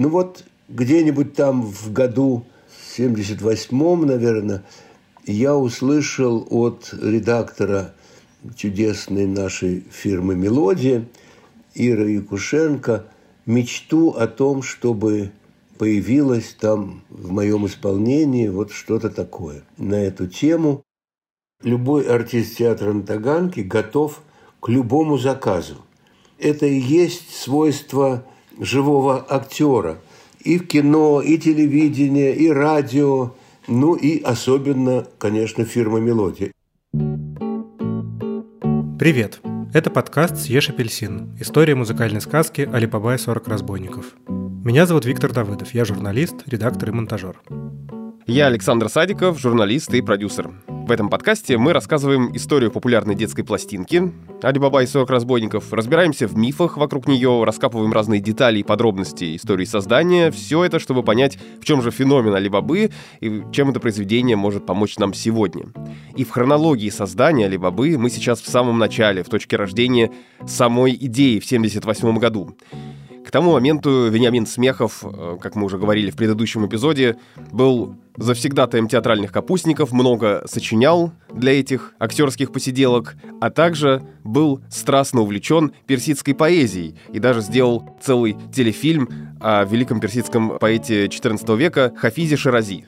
Ну вот где-нибудь там в году 78-м, наверное, я услышал от редактора чудесной нашей фирмы «Мелодия» Ира Якушенко мечту о том, чтобы появилось там в моем исполнении вот что-то такое на эту тему. Любой артист театра на Таганке готов к любому заказу. Это и есть свойство живого актера. И в кино, и телевидение, и радио, ну и особенно, конечно, фирма «Мелодия». Привет! Это подкаст «Съешь апельсин. История музыкальной сказки «Алибаба и 40 разбойников». Меня зовут Виктор Давыдов, я журналист, редактор и монтажер. Я Александр Садиков, журналист и продюсер. В этом подкасте мы рассказываем историю популярной детской пластинки «Алибаба и 40 разбойников», разбираемся в мифах вокруг нее, раскапываем разные детали и подробности истории создания. Все это, чтобы понять, в чем же феномен Алибабы и чем это произведение может помочь нам сегодня. И в хронологии создания Алибабы мы сейчас в самом начале, в точке рождения самой идеи в 1978 году. К тому моменту Вениамин Смехов, э, как мы уже говорили в предыдущем эпизоде, был завсегдатаем театральных капустников, много сочинял для этих актерских посиделок, а также был страстно увлечен персидской поэзией и даже сделал целый телефильм о великом персидском поэте XIV века Хафизе Ширази.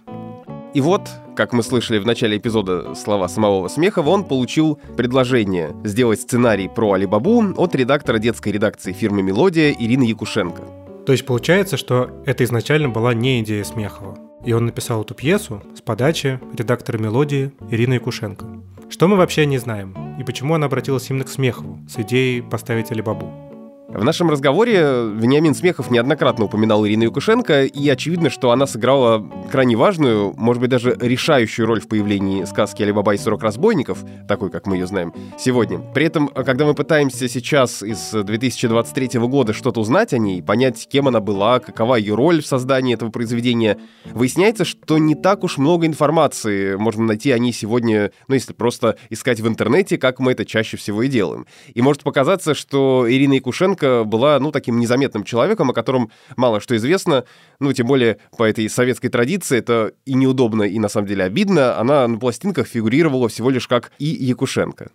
И вот, как мы слышали в начале эпизода слова самого Смехова, он получил предложение сделать сценарий про Алибабу от редактора детской редакции фирмы «Мелодия» Ирины Якушенко. То есть получается, что это изначально была не идея Смехова. И он написал эту пьесу с подачи редактора «Мелодии» Ирины Якушенко. Что мы вообще не знаем? И почему она обратилась именно к Смехову с идеей поставить Алибабу? В нашем разговоре Вениамин Смехов неоднократно упоминал Ирину Якушенко, и очевидно, что она сыграла крайне важную, может быть, даже решающую роль в появлении сказки «Алибаба и 40 разбойников», такой, как мы ее знаем сегодня. При этом, когда мы пытаемся сейчас из 2023 года что-то узнать о ней, понять, кем она была, какова ее роль в создании этого произведения, выясняется, что не так уж много информации можно найти о ней сегодня, ну, если просто искать в интернете, как мы это чаще всего и делаем. И может показаться, что Ирина Якушенко Лукашенко была, ну, таким незаметным человеком, о котором мало что известно, ну, тем более по этой советской традиции, это и неудобно, и на самом деле обидно, она на пластинках фигурировала всего лишь как И. Якушенко.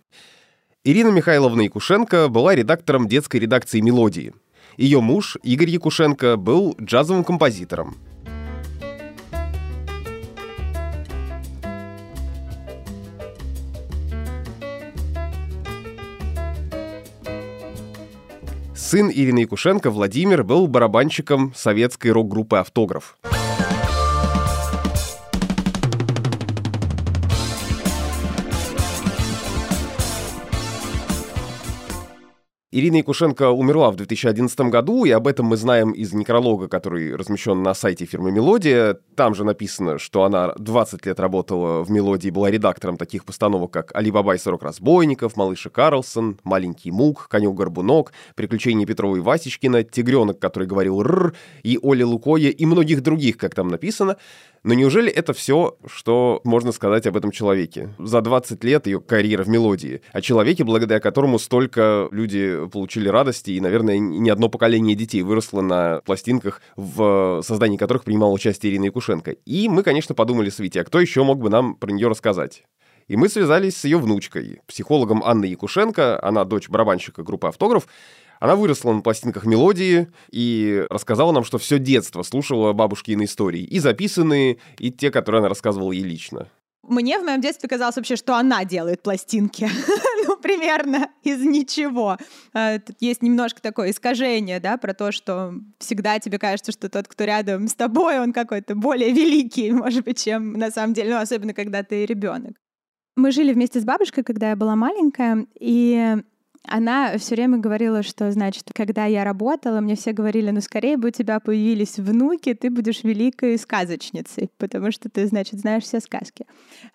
Ирина Михайловна Якушенко была редактором детской редакции «Мелодии». Ее муж, Игорь Якушенко, был джазовым композитором. Сын Ирины Якушенко, Владимир, был барабанщиком советской рок-группы «Автограф». Ирина Якушенко умерла в 2011 году, и об этом мы знаем из некролога, который размещен на сайте фирмы «Мелодия». Там же написано, что она 20 лет работала в «Мелодии», была редактором таких постановок, как «Али Баба и 40 разбойников», «Малыш и Карлсон», «Маленький Мук», «Конек-горбунок», «Приключения Петрова и Васечкина», «Тигренок, который говорил «Р», и «Оля Лукоя» и многих других, как там написано. Но неужели это все, что можно сказать об этом человеке? За 20 лет ее карьера в мелодии. О человеке, благодаря которому столько люди получили радости, и, наверное, ни одно поколение детей выросло на пластинках, в создании которых принимала участие Ирина Якушенко. И мы, конечно, подумали с Витей, а кто еще мог бы нам про нее рассказать? И мы связались с ее внучкой, психологом Анной Якушенко, она дочь барабанщика группы «Автограф», она выросла на пластинках мелодии и рассказала нам, что все детство слушала бабушкины истории. И записанные, и те, которые она рассказывала ей лично. Мне в моем детстве казалось вообще, что она делает пластинки. ну, примерно из ничего. А, есть немножко такое искажение, да, про то, что всегда тебе кажется, что тот, кто рядом с тобой, он какой-то более великий, может быть, чем на самом деле, ну, особенно когда ты ребенок. Мы жили вместе с бабушкой, когда я была маленькая, и она все время говорила, что, значит, когда я работала, мне все говорили, ну, скорее бы у тебя появились внуки, ты будешь великой сказочницей, потому что ты, значит, знаешь все сказки.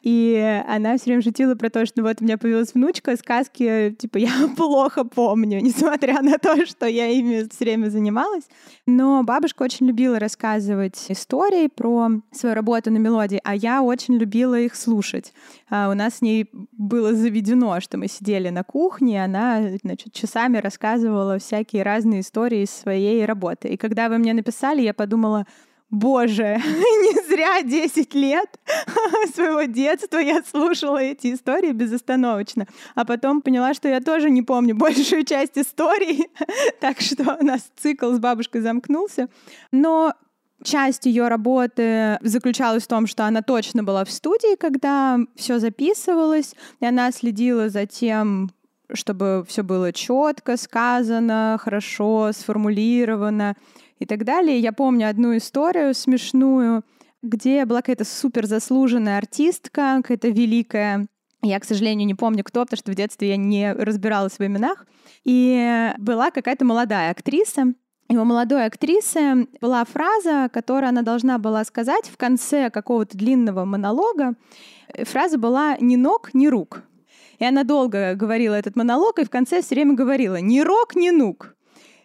И она все время шутила про то, что ну, вот у меня появилась внучка, сказки, типа, я плохо помню, несмотря на то, что я ими все время занималась. Но бабушка очень любила рассказывать истории про свою работу на мелодии, а я очень любила их слушать. А у нас с ней было заведено, что мы сидели на кухне, она значит, часами рассказывала всякие разные истории из своей работы. И когда вы мне написали, я подумала, Боже, не зря 10 лет своего детства я слушала эти истории безостановочно. А потом поняла, что я тоже не помню большую часть истории, так что у нас цикл с бабушкой замкнулся. Но часть ее работы заключалась в том, что она точно была в студии, когда все записывалось, и она следила за тем, чтобы все было четко сказано, хорошо сформулировано и так далее. Я помню одну историю смешную, где была какая-то супер заслуженная артистка, какая-то великая. Я, к сожалению, не помню кто, потому что в детстве я не разбиралась в именах. И была какая-то молодая актриса, и у молодой актрисы была фраза, которую она должна была сказать в конце какого-то длинного монолога. Фраза была «ни ног, ни рук». И она долго говорила этот монолог, и в конце все время говорила «ни рок, ни нук».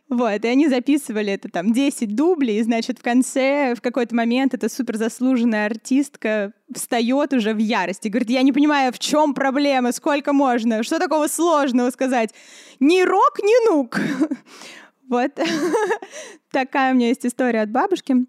Вот, и они записывали это там 10 дублей, и, значит, в конце, в какой-то момент эта суперзаслуженная артистка встает уже в ярости, говорит, я не понимаю, в чем проблема, сколько можно, что такого сложного сказать? Ни рок, ни нук. Вот такая у меня есть история от бабушки.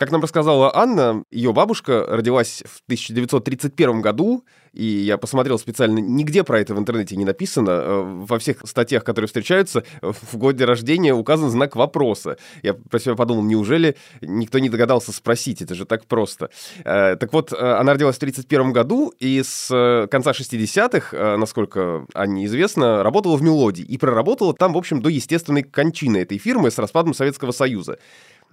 Как нам рассказала Анна, ее бабушка родилась в 1931 году, и я посмотрел специально, нигде про это в интернете не написано. Э, во всех статьях, которые встречаются, в годе рождения указан знак вопроса. Я про себя подумал, неужели никто не догадался спросить? Это же так просто. Э, так вот, э, она родилась в 1931 году, и с конца 60-х, насколько Анне известно, работала в «Мелодии». И проработала там, в общем, до естественной кончины этой фирмы с распадом Советского Союза.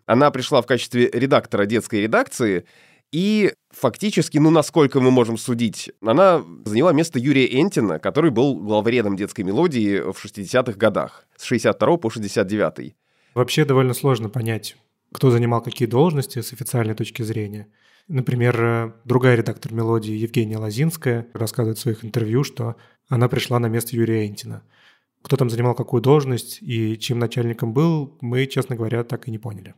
Она пришла в качестве редактора детской редакции, и фактически, ну, насколько мы можем судить, она заняла место Юрия Энтина, который был главредом детской мелодии в 60-х годах, с 62 по 69. Вообще довольно сложно понять, кто занимал какие должности с официальной точки зрения. Например, другая редактор мелодии Евгения Лозинская рассказывает в своих интервью, что она пришла на место Юрия Энтина. Кто там занимал какую должность и чьим начальником был, мы, честно говоря, так и не поняли.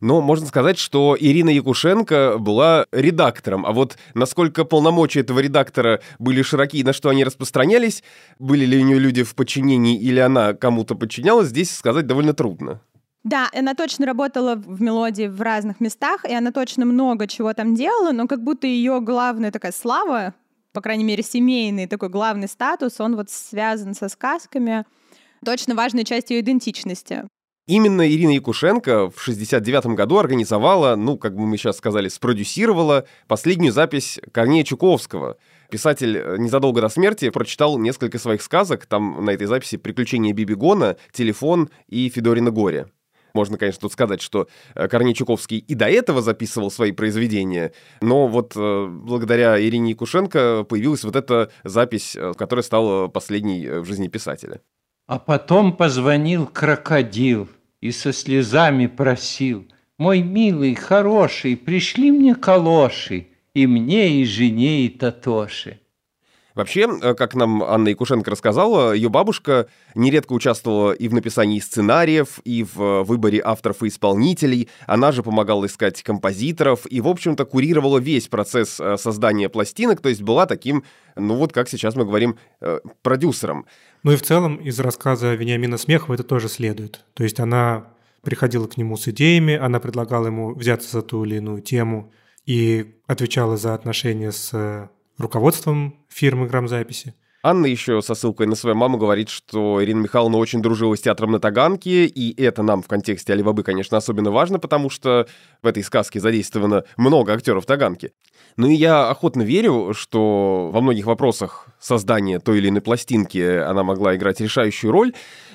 Но можно сказать, что Ирина Якушенко была редактором. А вот насколько полномочия этого редактора были широки на что они распространялись, были ли у нее люди в подчинении или она кому-то подчинялась, здесь сказать довольно трудно. Да, она точно работала в мелодии в разных местах, и она точно много чего там делала, но как будто ее главная такая слава, по крайней мере, семейный такой главный статус, он вот связан со сказками, точно важной частью идентичности. Именно Ирина Якушенко в 69 году организовала, ну, как бы мы сейчас сказали, спродюсировала последнюю запись Корнея Чуковского. Писатель э, незадолго до смерти прочитал несколько своих сказок, там на этой записи «Приключения Бибигона», «Телефон» и «Федорина горе». Можно, конечно, тут сказать, что э, Корней Чуковский и до этого записывал свои произведения, но вот э, благодаря Ирине Якушенко появилась вот эта запись, которая стала последней в жизни писателя. А потом позвонил крокодил и со слезами просил, «Мой милый, хороший, пришли мне калоши, и мне, и жене, и Татоши». Вообще, э, как нам Анна Якушенко рассказала, ее бабушка нередко участвовала и в написании сценариев, и в выборе авторов и исполнителей. Она же помогала искать композиторов и, в общем-то, курировала весь процесс э, создания пластинок, то есть была таким, ну вот как сейчас мы говорим, э, продюсером. Ну и в целом из рассказа Вениамина Смехова это тоже следует. То есть она приходила к нему с идеями, она предлагала ему взяться за ту или иную тему и отвечала за отношения с руководством фирмы грамзаписи. Анна еще со ссылкой на свою маму говорит, что Ирина Михайловна очень дружила с театром на Таганке, и это нам в контексте Алибабы, конечно, особенно важно, потому что в этой сказке задействовано много актеров Таганки. Ну и я охотно верю, что во многих вопросах создания той или иной пластинки она могла играть решающую роль.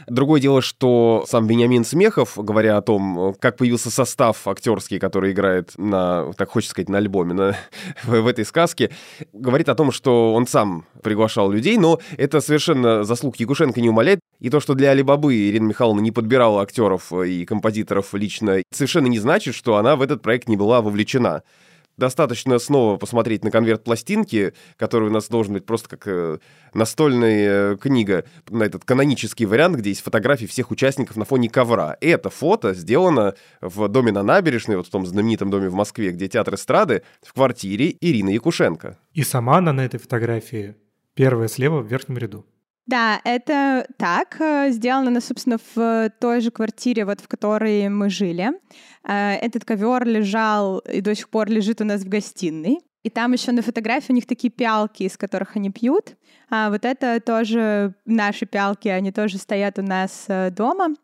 Другое дело, что сам Бениамин Смехов, говоря о том, как появился состав актерский, который играет на, так хочется сказать, на альбоме, на, в, в этой сказке, говорит о том, что он сам приглашал людей, но это совершенно заслуг Якушенко не умаляет. И то, что для Алибабы Ирина Михайловна не подбирала актеров и композиторов лично, совершенно не значит, что она в этот проект не была вовлечена. Достаточно снова посмотреть на конверт пластинки, который у нас должен быть просто как э, настольная э, книга, на этот канонический вариант, где есть фотографии всех участников на фоне ковра. Это фото сделано в доме на набережной, вот в том знаменитом доме в Москве, где театр эстрады, в квартире Ирины Якушенко. И сама она на этой фотографии первая слева в верхнем ряду. Да, это так. Э, сделано, собственно, в той же квартире, вот в которой мы жили. Э, этот ковер лежал и до сих пор лежит у нас в гостиной. И там еще на фотографии у них такие пялки, из которых они пьют. А вот это тоже наши пялки, они тоже стоят у нас э, дома.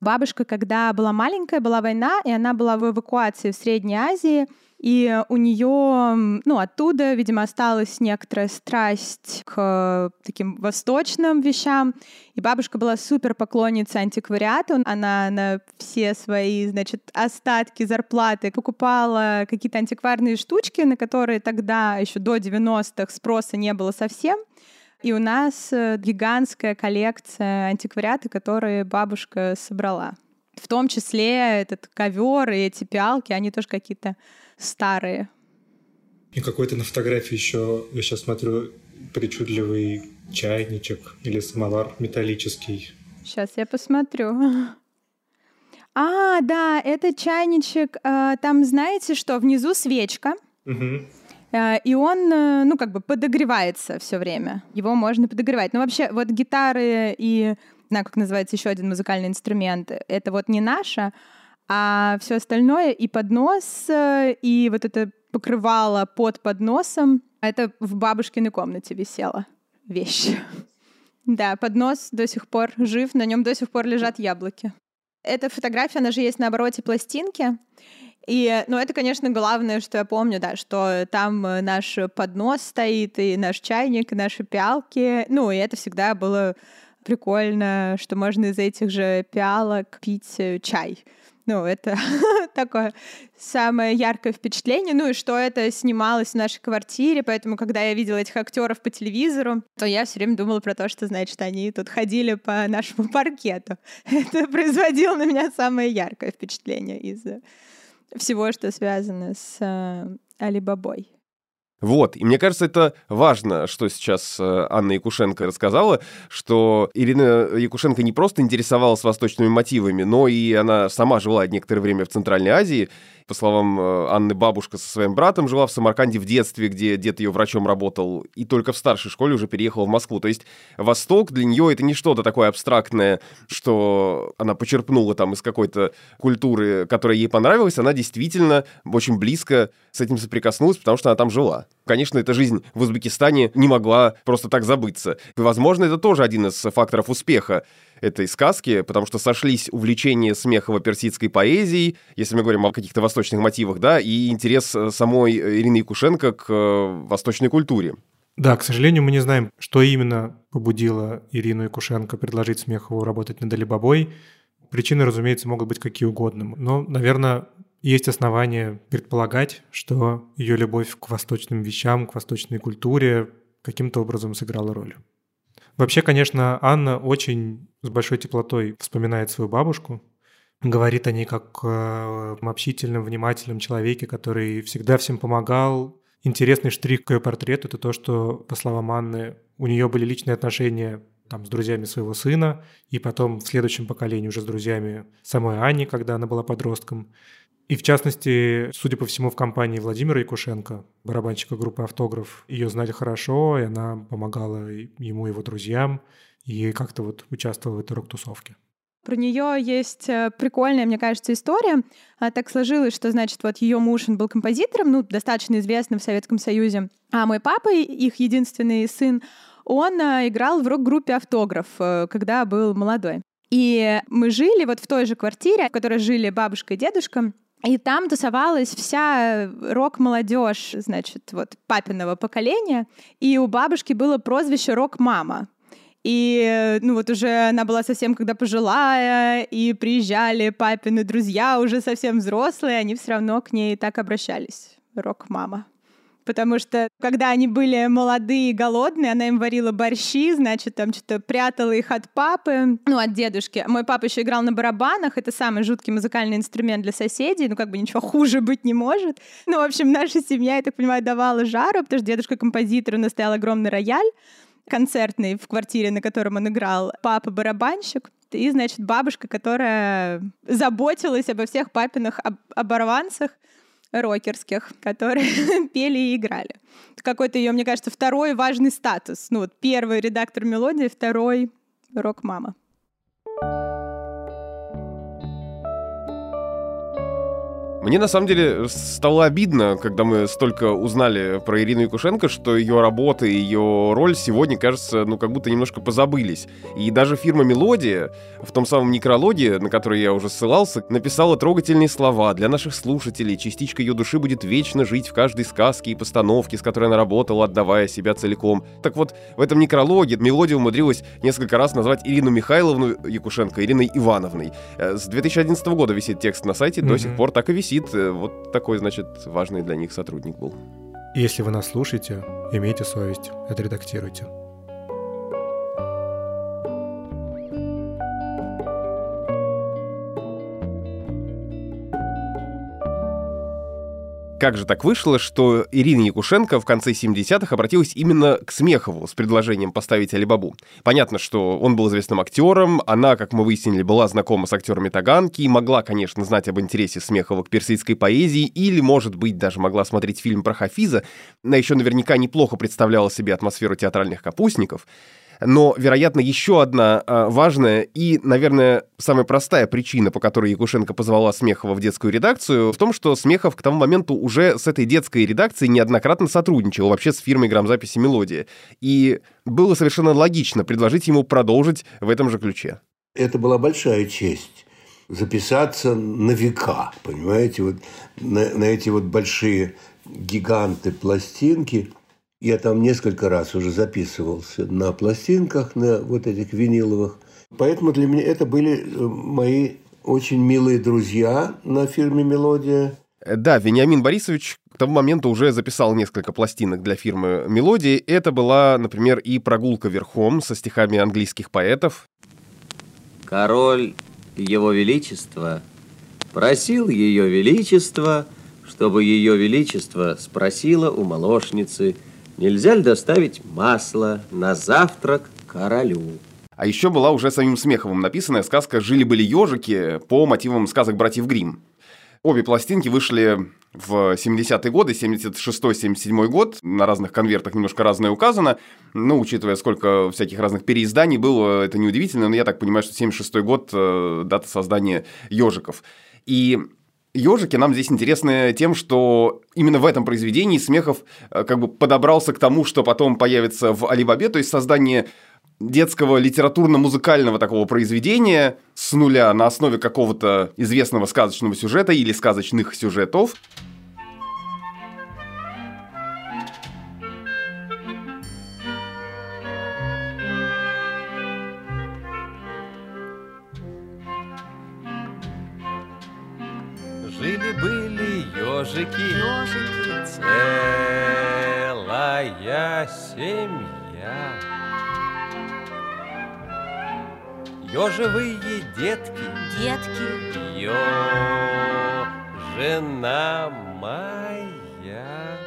Бабушка, когда была маленькая, была война, и она была в эвакуации в Средней Азии — и у нее, ну, оттуда, видимо, осталась некоторая страсть к таким восточным вещам. И бабушка была супер поклонница антиквариата. Она на все свои, значит, остатки зарплаты покупала какие-то антикварные штучки, на которые тогда, еще до 90-х, спроса не было совсем. И у нас э, гигантская коллекция антиквариата, которые бабушка собрала. В том числе этот ковер и эти пиалки, они тоже какие-то старые. И какой-то на фотографии еще, я сейчас смотрю, причудливый чайничек или самовар металлический. Сейчас я посмотрю. А, да, это чайничек. А, там, знаете что, внизу свечка. Угу. И он, э, ну, как бы подогревается все время. Его можно подогревать. Но вообще, вот гитары и, знаю, как называется еще один музыкальный инструмент, это вот не наша, а все остальное и поднос, э, и вот это покрывало под подносом, это в бабушкиной комнате висела вещь. Да, поднос до сих пор жив, на нем до сих пор лежат яблоки. Эта фотография, она же есть на обороте пластинки. И, ну, это, конечно, главное, что я помню, да, что там э, наш поднос стоит, и наш чайник, и наши пиалки. Ну, и это всегда было прикольно, что можно из этих же пиалок пить э, чай. Ну, это такое самое яркое впечатление. Ну и что это снималось в нашей квартире, поэтому, когда я видела этих актеров по телевизору, то я все время думала про то, что, значит, они тут ходили по нашему паркету. Это производило на меня самое яркое впечатление из всего, что связано с э, Алибабой. Вот, и мне кажется, это важно, что сейчас э, Анна Якушенко рассказала, что Ирина Якушенко не просто интересовалась восточными мотивами, но и она сама жила некоторое время в Центральной Азии, по словам э, Анны, бабушка со своим братом жила в Самарканде в детстве, где дед ее врачом работал, и только в старшей школе уже переехала в Москву. То есть Восток для нее это не что-то такое абстрактное, что она почерпнула там из какой-то культуры, которая ей понравилась, она действительно очень близко с этим соприкоснулась, потому что она там жила. Конечно, эта жизнь в Узбекистане не могла просто так забыться. И, возможно, это тоже один из факторов успеха этой сказки, потому что сошлись увлечение смехово-персидской поэзией, если мы говорим о каких-то восточных мотивах, да, и интерес э, самой Ирины Якушенко к э, восточной культуре. Да, к сожалению, мы не знаем, что именно побудило Ирину Якушенко предложить Смехову работать над Алибабой. Причины, разумеется, могут быть какие угодно. Но, наверное, есть основания предполагать, что ее любовь к восточным вещам, к восточной культуре каким-то образом сыграла роль. Вообще, конечно, Анна очень с большой теплотой вспоминает свою бабушку, говорит о ней как о общительном, внимательном человеке, который всегда всем помогал. Интересный штрих к ее портрету – это то, что, по словам Анны, у нее были личные отношения там, с друзьями своего сына, и потом в следующем поколении уже с друзьями самой Ани, когда она была подростком. И в частности, судя по всему, в компании Владимира Якушенко, барабанщика группы «Автограф», ее знали хорошо, и она помогала ему и его друзьям, и как-то вот участвовала в этой рок-тусовке. Про нее есть э, прикольная, мне кажется, история. А, так сложилось, что, значит, вот ее муж, он был композитором, ну, достаточно известным в Советском Союзе. А мой папа, их единственный сын, он а, играл в рок-группе «Автограф», э, когда был молодой. И мы жили вот в той же квартире, в которой жили бабушка и дедушка. И там тусовалась вся рок-молодежь, значит, вот папиного поколения. И у бабушки было прозвище «Рок-мама». И, ну вот уже она была совсем когда пожилая, и приезжали папины друзья, уже совсем взрослые, они все равно к ней так обращались. Рок-мама потому что когда они были молодые и голодные, она им варила борщи, значит, там что-то прятала их от папы, ну, от дедушки. Мой папа еще играл на барабанах, это самый жуткий музыкальный инструмент для соседей, ну, как бы ничего хуже быть не может. Ну, в общем, наша семья, я так понимаю, давала жару, потому что дедушка композитор, у нас стоял огромный рояль, концертный в квартире, на котором он играл, папа барабанщик, и, значит, бабушка, которая заботилась обо всех папиных об- оборванцах, рокерских, которые пели и играли. Какой-то ее, мне кажется, второй важный статус. Ну вот первый редактор мелодии, второй рок-мама. Мне на самом деле стало обидно, когда мы столько узнали про Ирину Якушенко, что ее работа и ее роль сегодня, кажется, ну как будто немножко позабылись. И даже фирма «Мелодия» в том самом некрологе, на который я уже ссылался, написала трогательные слова для наших слушателей. Частичка ее души будет вечно жить в каждой сказке и постановке, с которой она работала, отдавая себя целиком. Так вот, в этом некрологе «Мелодия» умудрилась несколько раз назвать Ирину Михайловну Якушенко Ириной Ивановной. Э, с 2011 года висит текст на сайте, mm-hmm. до сих пор так и висит висит. Э, вот такой, значит, важный для них сотрудник был. Если вы нас слушаете, имейте совесть, отредактируйте. Как же так вышло, что Ирина Якушенко в конце 70-х обратилась именно к Смехову с предложением поставить Алибабу? Понятно, что он был известным актером, она, как мы выяснили, была знакома с актерами Таганки и могла, конечно, знать об интересе Смехова к персидской поэзии или, может быть, даже могла смотреть фильм про Хафиза, она еще наверняка неплохо представляла себе атмосферу театральных капустников. Но, вероятно, еще одна а, важная и, наверное, самая простая причина, по которой Якушенко позвала Смехова в детскую редакцию, в том, что Смехов к тому моменту уже с этой детской редакцией неоднократно сотрудничал вообще с фирмой грамзаписи «Мелодия». И было совершенно логично предложить ему продолжить в этом же ключе. Это была большая честь записаться на века, понимаете, вот на, на эти вот большие гиганты пластинки – я там несколько раз уже записывался на пластинках, на вот этих виниловых. Поэтому для меня это были э, мои очень милые друзья на фирме «Мелодия». Э, да, Вениамин Борисович к тому моменту уже записал несколько пластинок для фирмы «Мелодии». Это была, например, и «Прогулка верхом» со стихами английских поэтов. Король Его Величества просил Ее Величество, чтобы Ее Величество спросило у молочницы – Нельзя ли доставить масло на завтрак королю? А еще была уже самим Смеховым написанная сказка «Жили-были ежики» по мотивам сказок братьев Грим. Обе пластинки вышли в 70-е годы, 76-77 год, на разных конвертах немножко разное указано, ну, учитывая, сколько всяких разных переизданий было, это неудивительно, но я так понимаю, что 76-й год э, – дата создания ежиков. И Ежики нам здесь интересны тем, что именно в этом произведении Смехов э, как бы подобрался к тому, что потом появится в Алибабе, то есть создание детского литературно-музыкального такого произведения с нуля на основе какого-то известного сказочного сюжета или сказочных сюжетов. Ежики, ежики, целая семья. Ежевые детки, детки, жена моя.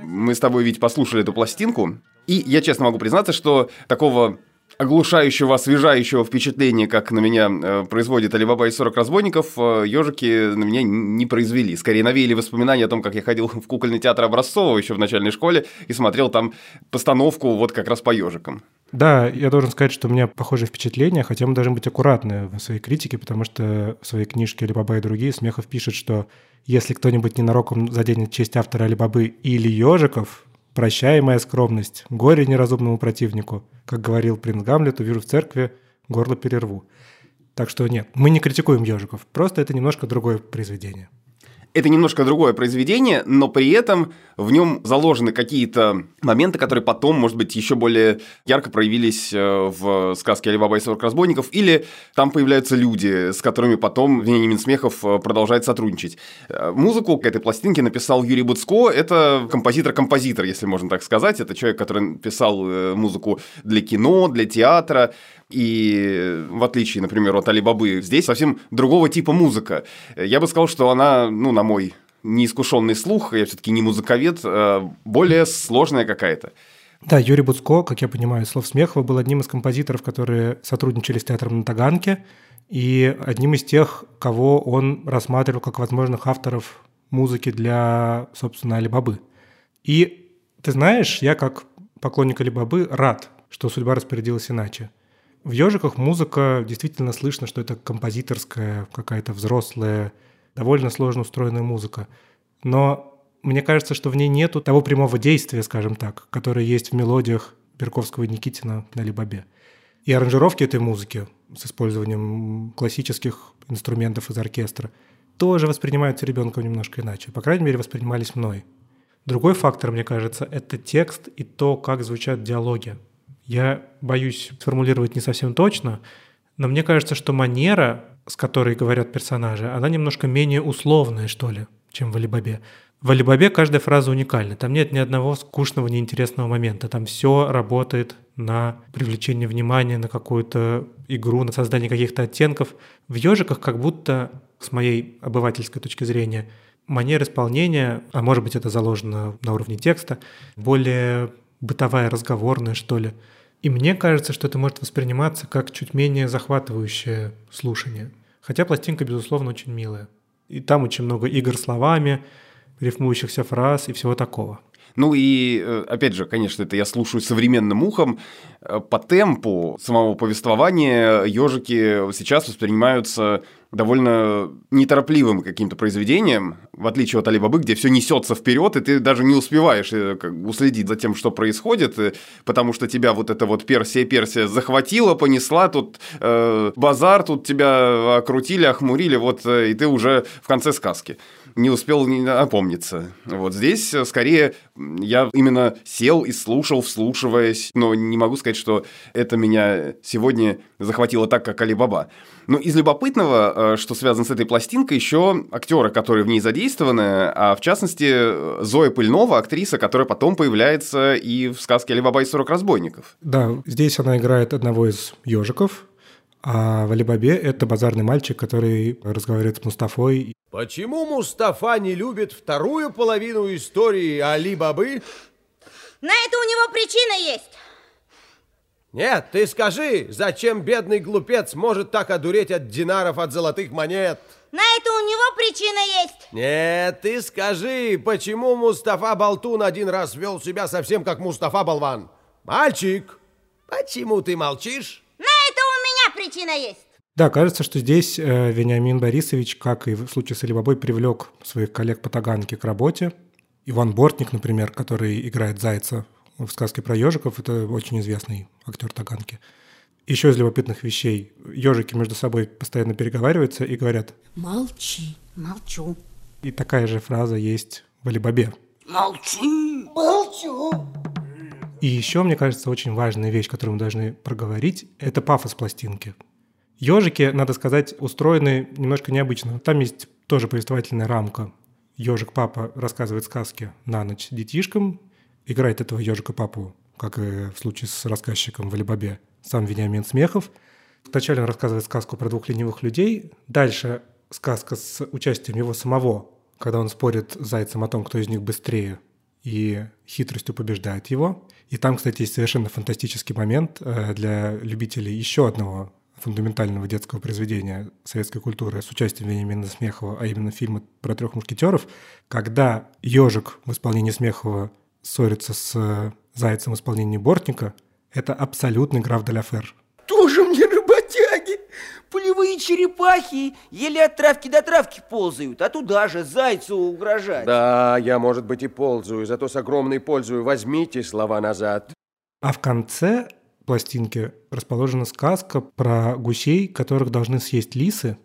Мы с тобой ведь послушали эту пластинку, и я честно могу признаться, что такого оглушающего, освежающего впечатления, как на меня э, производит Алибаба и 40 разбойников, э, ежики на меня не произвели. Скорее навеяли воспоминания о том, как я ходил в кукольный театр Образцова еще в начальной школе и смотрел там постановку вот как раз по ежикам. Да, я должен сказать, что у меня похожие впечатления, хотя мы должны быть аккуратны в своей критике, потому что в своей книжке «Алибаба и другие» Смехов пишет, что если кто-нибудь ненароком заденет честь автора Алибабы или ежиков, Прощай, моя скромность, горе неразумному противнику. Как говорил принц Гамлет, увижу в церкви, горло перерву. Так что нет, мы не критикуем ежиков, просто это немножко другое произведение это немножко другое произведение, но при этом в нем заложены какие-то моменты, которые потом, может быть, еще более ярко проявились э, в сказке «Алибаба и 40 разбойников», или там появляются люди, с которыми потом Вениамин Смехов э, продолжает сотрудничать. Э, музыку к этой пластинке написал Юрий Буцко, это композитор-композитор, если можно так сказать, это человек, который писал музыку для кино, для театра, и в отличие, например, от Алибабы, здесь совсем другого типа музыка. Я бы сказал, что она, ну, на мой неискушенный слух, я все-таки не музыковед, э, более сложная какая-то. Да, Юрий Буцко, как я понимаю, слов Смехова, был одним из композиторов, которые сотрудничали с театром на Таганке, и одним из тех, кого он рассматривал как возможных авторов музыки для, собственно, Алибабы. И ты знаешь, я как поклонник Алибабы рад, что судьба распорядилась иначе. В «Ежиках» музыка действительно слышно, что это композиторская, какая-то взрослая, довольно сложно устроенная музыка. Но мне кажется, что в ней нету того прямого действия, скажем так, которое есть в мелодиях Берковского и Никитина на Либабе. И аранжировки этой музыки с использованием классических инструментов из оркестра тоже воспринимаются ребенком немножко иначе. По крайней мере, воспринимались мной. Другой фактор, мне кажется, это текст и то, как звучат диалоги. Я боюсь сформулировать не совсем точно, но мне кажется, что манера, с которой говорят персонажи, она немножко менее условная, что ли, чем в Алибабе. В Алибабе каждая фраза уникальна. Там нет ни одного скучного, неинтересного момента. Там все работает на привлечение внимания, на какую-то игру, на создание каких-то оттенков. В ежиках как будто, с моей обывательской точки зрения, манера исполнения, а может быть это заложено на уровне текста, более бытовая, разговорная, что ли. И мне кажется, что это может восприниматься как чуть менее захватывающее слушание. Хотя пластинка, безусловно, очень милая. И там очень много игр словами, рифмующихся фраз и всего такого. Ну и, э, опять же, конечно, это я слушаю современным ухом. Э, по темпу самого повествования ежики сейчас воспринимаются довольно неторопливым каким-то произведением, в отличие от Алибабы, где все несется вперед, и ты даже не успеваешь э, уследить за тем, что происходит, потому что тебя вот эта вот Персия, Персия захватила, понесла, тут э, базар, тут тебя окрутили, охмурили, вот, и ты уже в конце сказки не успел опомниться. Вот здесь э, скорее я именно сел и слушал, вслушиваясь, но не могу сказать, что это меня сегодня захватило так, как Алибаба. Но из любопытного, э, что связано с этой пластинкой, еще актеры, которые в ней задействованы, а в частности Зоя Пыльнова, актриса, которая потом появляется и в сказке Алибаба и 40 разбойников. Да, здесь она играет одного из ежиков, а в Алибабе это базарный мальчик, который разговаривает с Мустафой. Почему Мустафа не любит вторую половину истории Али-Бабы? На это у него причина есть. Нет, ты скажи, зачем бедный глупец может так одуреть от динаров, от золотых монет? На это у него причина есть. Нет, ты скажи, почему Мустафа Болтун один раз вел себя совсем как Мустафа Болван? Мальчик, почему ты молчишь? Причина есть. Да, кажется, что здесь э, Вениамин Борисович, как и в случае с Алибабой, привлек своих коллег по Таганке к работе. Иван Бортник, например, который играет Зайца в сказке про ежиков, это очень известный актер Таганки. Еще из любопытных вещей. Ежики между собой постоянно переговариваются и говорят «Молчи, молчу». И такая же фраза есть в Алибабе. «Молчи, молчу». И еще, мне кажется, очень важная вещь, которую мы должны проговорить, это пафос пластинки. Ежики, надо сказать, устроены немножко необычно. Там есть тоже повествовательная рамка. Ежик папа рассказывает сказки на ночь детишкам, играет этого ежика папу, как и в случае с рассказчиком в Алибабе, сам Вениамин Смехов. Вначале он рассказывает сказку про двух ленивых людей, дальше сказка с участием его самого, когда он спорит с зайцем о том, кто из них быстрее, и хитростью побеждает его. И там, кстати, есть совершенно фантастический момент э, для любителей еще одного фундаментального детского произведения советской культуры с участием Вениамина Смехова, а именно фильма про трех мушкетеров, когда ежик в исполнении Смехова ссорится с зайцем в исполнении Бортника, это абсолютный граф де Фер. Тоже мне! Полевые черепахи еле от травки до травки ползают, а туда же зайцу угрожать. Да, я, может быть, и ползаю, зато с огромной пользой возьмите слова назад. А в конце пластинки расположена сказка про гусей, которых должны съесть лисы,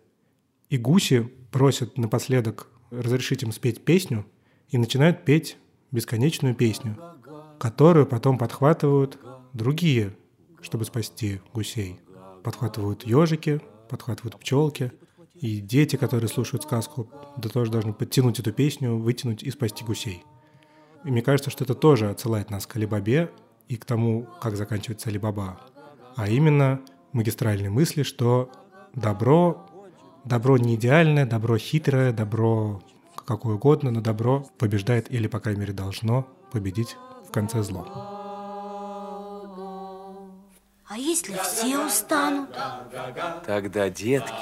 и гуси просят напоследок разрешить им спеть песню и начинают петь бесконечную песню, которую потом подхватывают другие, чтобы спасти гусей. Подхватывают ежики, подхватывают пчелки. И дети, которые слушают сказку, да тоже должны подтянуть эту песню, вытянуть и спасти гусей. И мне кажется, что это тоже отсылает нас к Алибабе и к тому, как заканчивается Алибаба. А именно магистральной мысли, что добро, добро не идеальное, добро хитрое, добро какое угодно, но добро побеждает или, по крайней мере, должно победить в конце зло. Если все устанут? Тогда детки,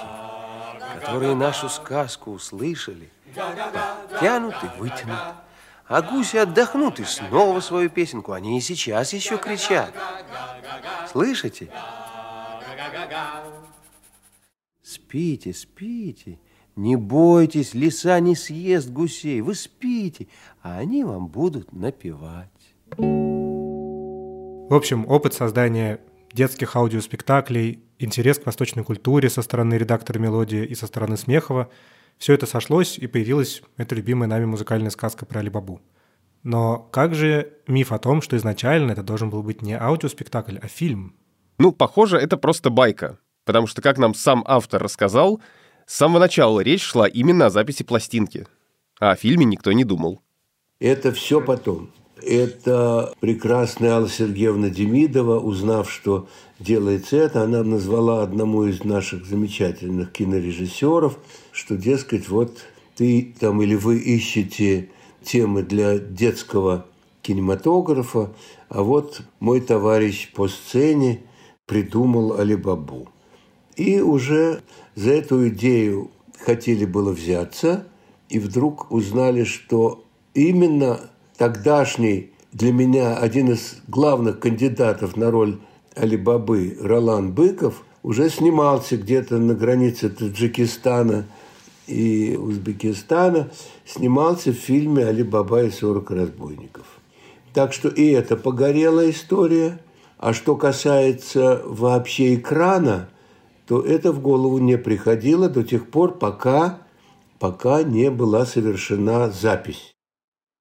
которые нашу сказку услышали, тянут и вытянут. А гуси отдохнут и снова свою песенку. Они и сейчас еще кричат. Слышите? Спите, спите. Не бойтесь, лиса не съест гусей. Вы спите, а они вам будут напевать. В общем, опыт создания детских аудиоспектаклей, интерес к восточной культуре со стороны редактора мелодии и со стороны Смехова – все это сошлось, и появилась эта любимая нами музыкальная сказка про Алибабу. Но как же миф о том, что изначально это должен был быть не аудиоспектакль, а фильм? Ну, похоже, это просто байка. Потому что, как нам сам автор рассказал, с самого начала речь шла именно о записи пластинки. А о фильме никто не думал. Это все потом. Это прекрасная Алла Сергеевна Демидова, узнав, что делается это, она назвала одному из наших замечательных кинорежиссеров, что, дескать, вот ты там или вы ищете темы для детского кинематографа, а вот мой товарищ по сцене придумал Алибабу. И уже за эту идею хотели было взяться, и вдруг узнали, что именно тогдашний для меня один из главных кандидатов на роль Алибабы Ролан Быков уже снимался где-то на границе Таджикистана и Узбекистана, снимался в фильме «Алибаба и 40 разбойников». Так что и это погорела история. А что касается вообще экрана, то это в голову не приходило до тех пор, пока, пока не была совершена запись.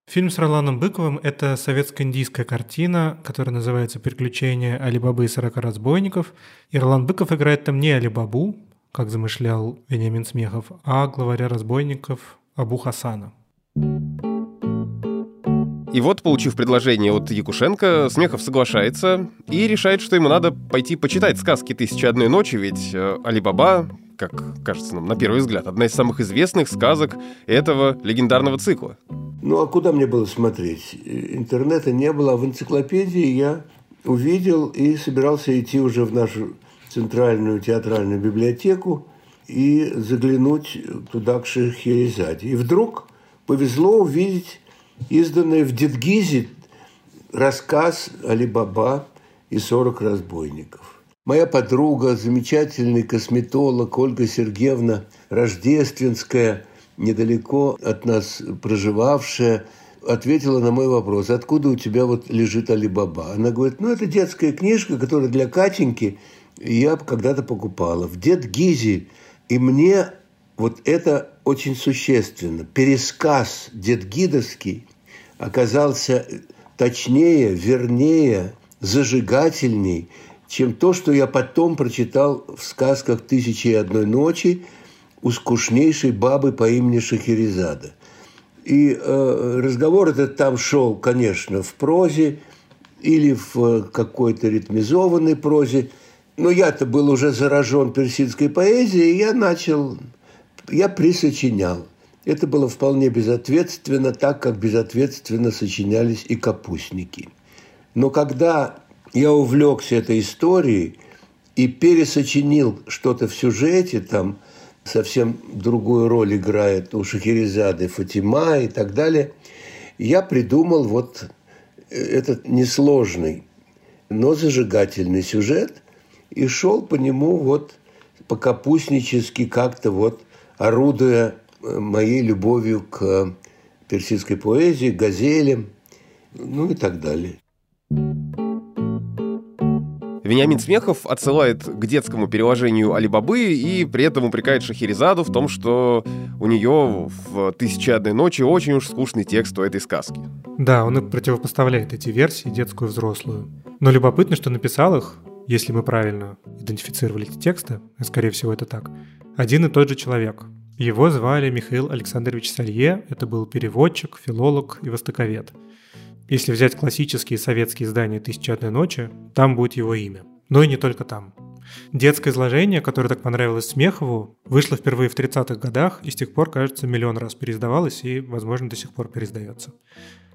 Фильм с Роланом Быковым – это советско-индийская картина, которая называется «Приключения Алибабы и сорока разбойников». И Ролан Быков играет там не Алибабу, как замышлял Вениамин Смехов, а главаря разбойников Абу Хасана. И вот, получив предложение от Якушенко, Смехов соглашается и решает, что ему надо пойти почитать сказки «Тысяча одной ночи», ведь э, Алибаба, как кажется нам на первый взгляд, одна из самых известных сказок этого легендарного цикла. Ну, а куда мне было смотреть? Интернета не было, а в энциклопедии я увидел и собирался идти уже в нашу центральную театральную библиотеку и заглянуть туда к Шахерезаде. И вдруг повезло увидеть изданный в Дедгизе рассказ Али-Баба и 40 разбойников. Моя подруга, замечательный косметолог Ольга Сергеевна Рождественская – недалеко от нас проживавшая, ответила на мой вопрос, откуда у тебя вот лежит Алибаба. Она говорит, ну, это детская книжка, которая для Катеньки я когда-то покупала. В Дед Гизи. И мне вот это очень существенно. Пересказ Дедгидовский оказался точнее, вернее, зажигательней, чем то, что я потом прочитал в сказках «Тысячи и одной ночи», у скучнейшей бабы по имени Шахерезада. И э, разговор этот там шел, конечно, в прозе или в э, какой-то ритмизованной прозе. Но я-то был уже заражен персидской поэзией, и я начал, я присочинял. Это было вполне безответственно, так как безответственно сочинялись и капустники. Но когда я увлекся этой историей и пересочинил что-то в сюжете, там – совсем другую роль играет у Шахерезады Фатима и так далее. Я придумал вот этот несложный, но зажигательный сюжет и шел по нему вот по-капустнически как-то вот орудуя моей любовью к персидской поэзии, газелям, ну и так далее. Вениамин Смехов отсылает к детскому переложению Алибабы и при этом упрекает Шахерезаду в том, что у нее в «Тысяче одной ночи» очень уж скучный текст у этой сказки. Да, он и противопоставляет эти версии, детскую и взрослую. Но любопытно, что написал их, если мы правильно идентифицировали эти тексты, а скорее всего это так, один и тот же человек. Его звали Михаил Александрович Салье, это был переводчик, филолог и востоковед – если взять классические советские издания «Тысяча одной ночи», там будет его имя. Но и не только там. Детское изложение, которое так понравилось Смехову, вышло впервые в 30-х годах и с тех пор, кажется, миллион раз переиздавалось и, возможно, до сих пор переиздается.